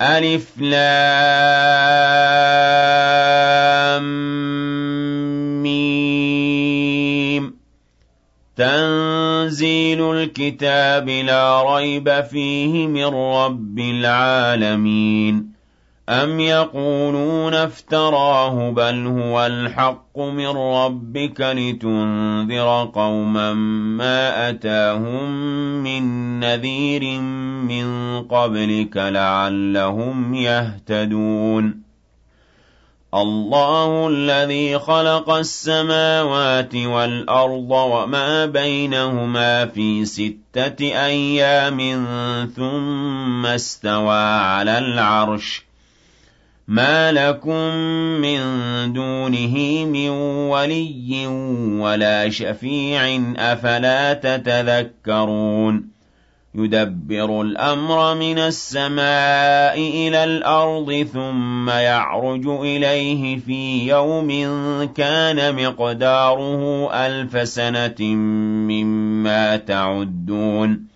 ألف لام ميم. تنزيل الكتاب لا ريب فيه من رب العالمين. أَمْ يَقُولُونَ افْتَرَاهُ بَلْ هُوَ الْحَقُّ مِن رَّبِّكَ لِتُنذِرَ قَوْمًا مَّا أَتَاهُم مِّن نَّذِيرٍ مِّن قَبْلِكَ لَعَلَّهُمْ يَهْتَدُونَ اللَّهُ الَّذِي خَلَقَ السَّمَاوَاتِ وَالْأَرْضَ وَمَا بَيْنَهُمَا فِي سِتَّةِ أَيَّامٍ ثُمَّ اسْتَوَىٰ عَلَى الْعَرْشِ مَا لَكُم مِّن دُونِهِ مِن وَلِيٍّ وَلَا شَفِيعٍ ۚ أَفَلَا تَتَذَكَّرُونَ يُدَبِّرُ الْأَمْرَ مِنَ السَّمَاءِ إِلَى الْأَرْضِ ثُمَّ يَعْرُجُ إِلَيْهِ فِي يَوْمٍ كَانَ مِقْدَارُهُ أَلْفَ سَنَةٍ مِّمَّا تَعُدُّونَ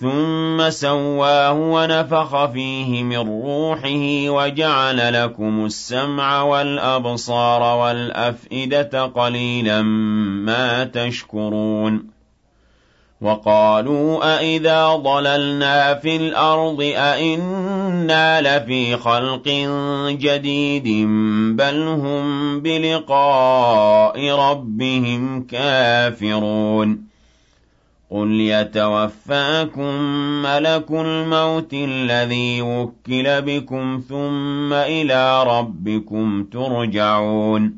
ثُمَّ سَوَّاهُ وَنَفَخَ فِيهِ مِن رُّوحِهِ وَجَعَلَ لَكُمُ السَّمْعَ وَالْأَبْصَارَ وَالْأَفْئِدَةَ ۚ قَلِيلًا مَّا تَشْكُرُونَ وَقَالُوا أَإِذَا ضَلَلْنَا فِي الْأَرْضِ أَإِنَّا لَفِي خَلْقٍ جَدِيدٍ ۚ بَلْ هُم بِلِقَاءِ رَبِّهِمْ كَافِرُونَ قُلْ يَتَوَفَّاكُم مَّلَكُ الْمَوْتِ الَّذِي وُكِّلَ بِكُمْ ثُمَّ إِلَىٰ رَبِّكُمْ تُرْجَعُونَ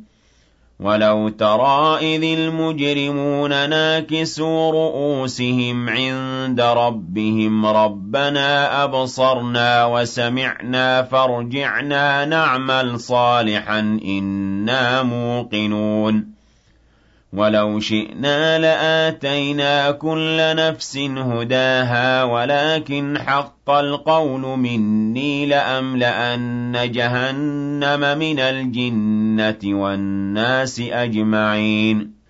وَلَوْ تَرَىٰ إِذِ الْمُجْرِمُونَ نَاكِسُو رُءُوسِهِمْ عِندَ رَبِّهِمْ رَبَّنَا أَبْصَرْنَا وَسَمِعْنَا فَارْجِعْنَا نَعْمَلْ صَالِحًا إِنَّا مُوقِنُونَ وَلَوْ شِئْنَا لَآتَيْنَا كُلَّ نَفْسٍ هُدَاهَا وَلَٰكِنْ حَقَّ الْقَوْلُ مِنِّي لَأَمْلَأَنَّ جَهَنَّمَ مِنَ الْجِنَّةِ وَالنَّاسِ أَجْمَعِينَ.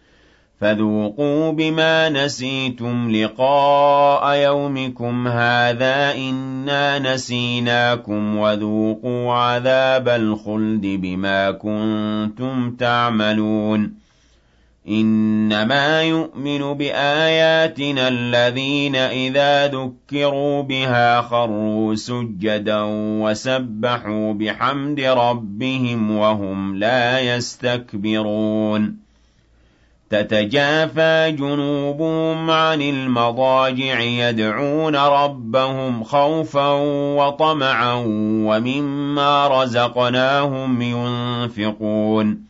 فَذُوقُوا بِمَا نَسِيتُمْ لِقَاءَ يَوْمِكُمْ هَٰذَا إِنَّا نَسِينَاكُمْ وَذُوقُوا عَذَابَ الْخُلْدِ بِمَا كُنتُمْ تَعْمَلُونَ. إِنَّمَا يُؤْمِنُ بِآيَاتِنَا الَّذِينَ إِذَا ذُكِّرُوا بِهَا خَرُّوا سُجَّدًا وَسَبَّحُوا بِحَمْدِ رَبِّهِمْ وَهُمْ لَا يَسْتَكْبِرُونَ. تَتَجَافَىٰ جُنُوبُهُمْ عَنِ الْمَضَاجِعِ يَدْعُونَ رَبَّهُمْ خَوْفًا وَطَمَعًا وَمِمَّا رَزَقْنَاهُمْ يُنفِقُونَ.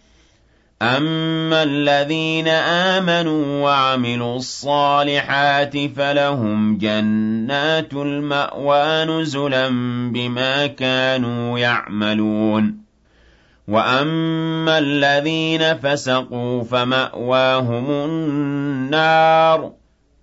أَمَّا الَّذِينَ آمَنُوا وَعَمِلُوا الصَّالِحَاتِ فَلَهُمْ جَنَّاتُ الْمَأْوَىٰ نُزُلًا بِمَا كَانُوا يَعْمَلُونَ وَأَمَّا الَّذِينَ فَسَقُوا فَمَأْوَاهُمُ النَّارُ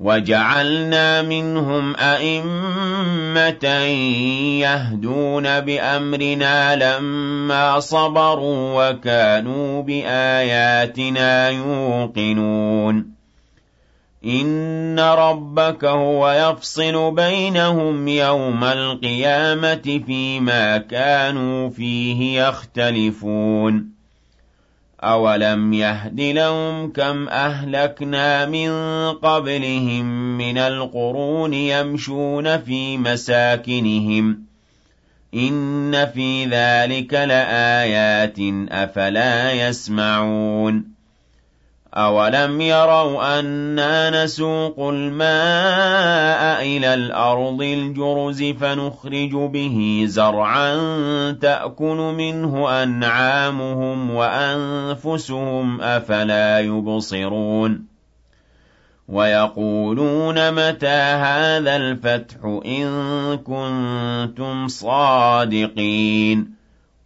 وَجَعَلْنَا مِنْهُمْ أَئِمَّةً يَهْدُونَ بِأَمْرِنَا لَمَّا صَبَرُوا وَكَانُوا بِآيَاتِنَا يُوقِنُونَ. إِنَّ رَبَّكَ هُوَ يَفْصِلُ بَيْنَهُمْ يَوْمَ الْقِيَامَةِ فِيمَا كَانُوا فِيهِ يَخْتَلِفُونَ. أَوَلَمْ يَهْدِ لَهُمْ كَمْ أَهْلَكْنَا مِن قَبْلِهِم مِّنَ الْقُرُونِ يَمْشُونَ فِي مَسَاكِنِهِمْ ۗ إِنَّ فِي ذَٰلِكَ لَآيَاتٍ ۖ أَفَلَا يَسْمَعُونَ أَوَلَمْ يَرَوْا أَنَّا نَسُوقُ الْمَاءَ إِلَى الْأَرْضِ الْجُرُزِ فَنُخْرِجُ بِهِ زَرْعًا تَأْكُلُ مِنْهُ أَنْعَامُهُمْ وَأَنفُسُهُمْ ۖ أَفَلَا يُبْصِرُونَ وَيَقُولُونَ مَتَىٰ هَٰذَا الْفَتْحُ إِن كُنتُمْ صَادِقِينَ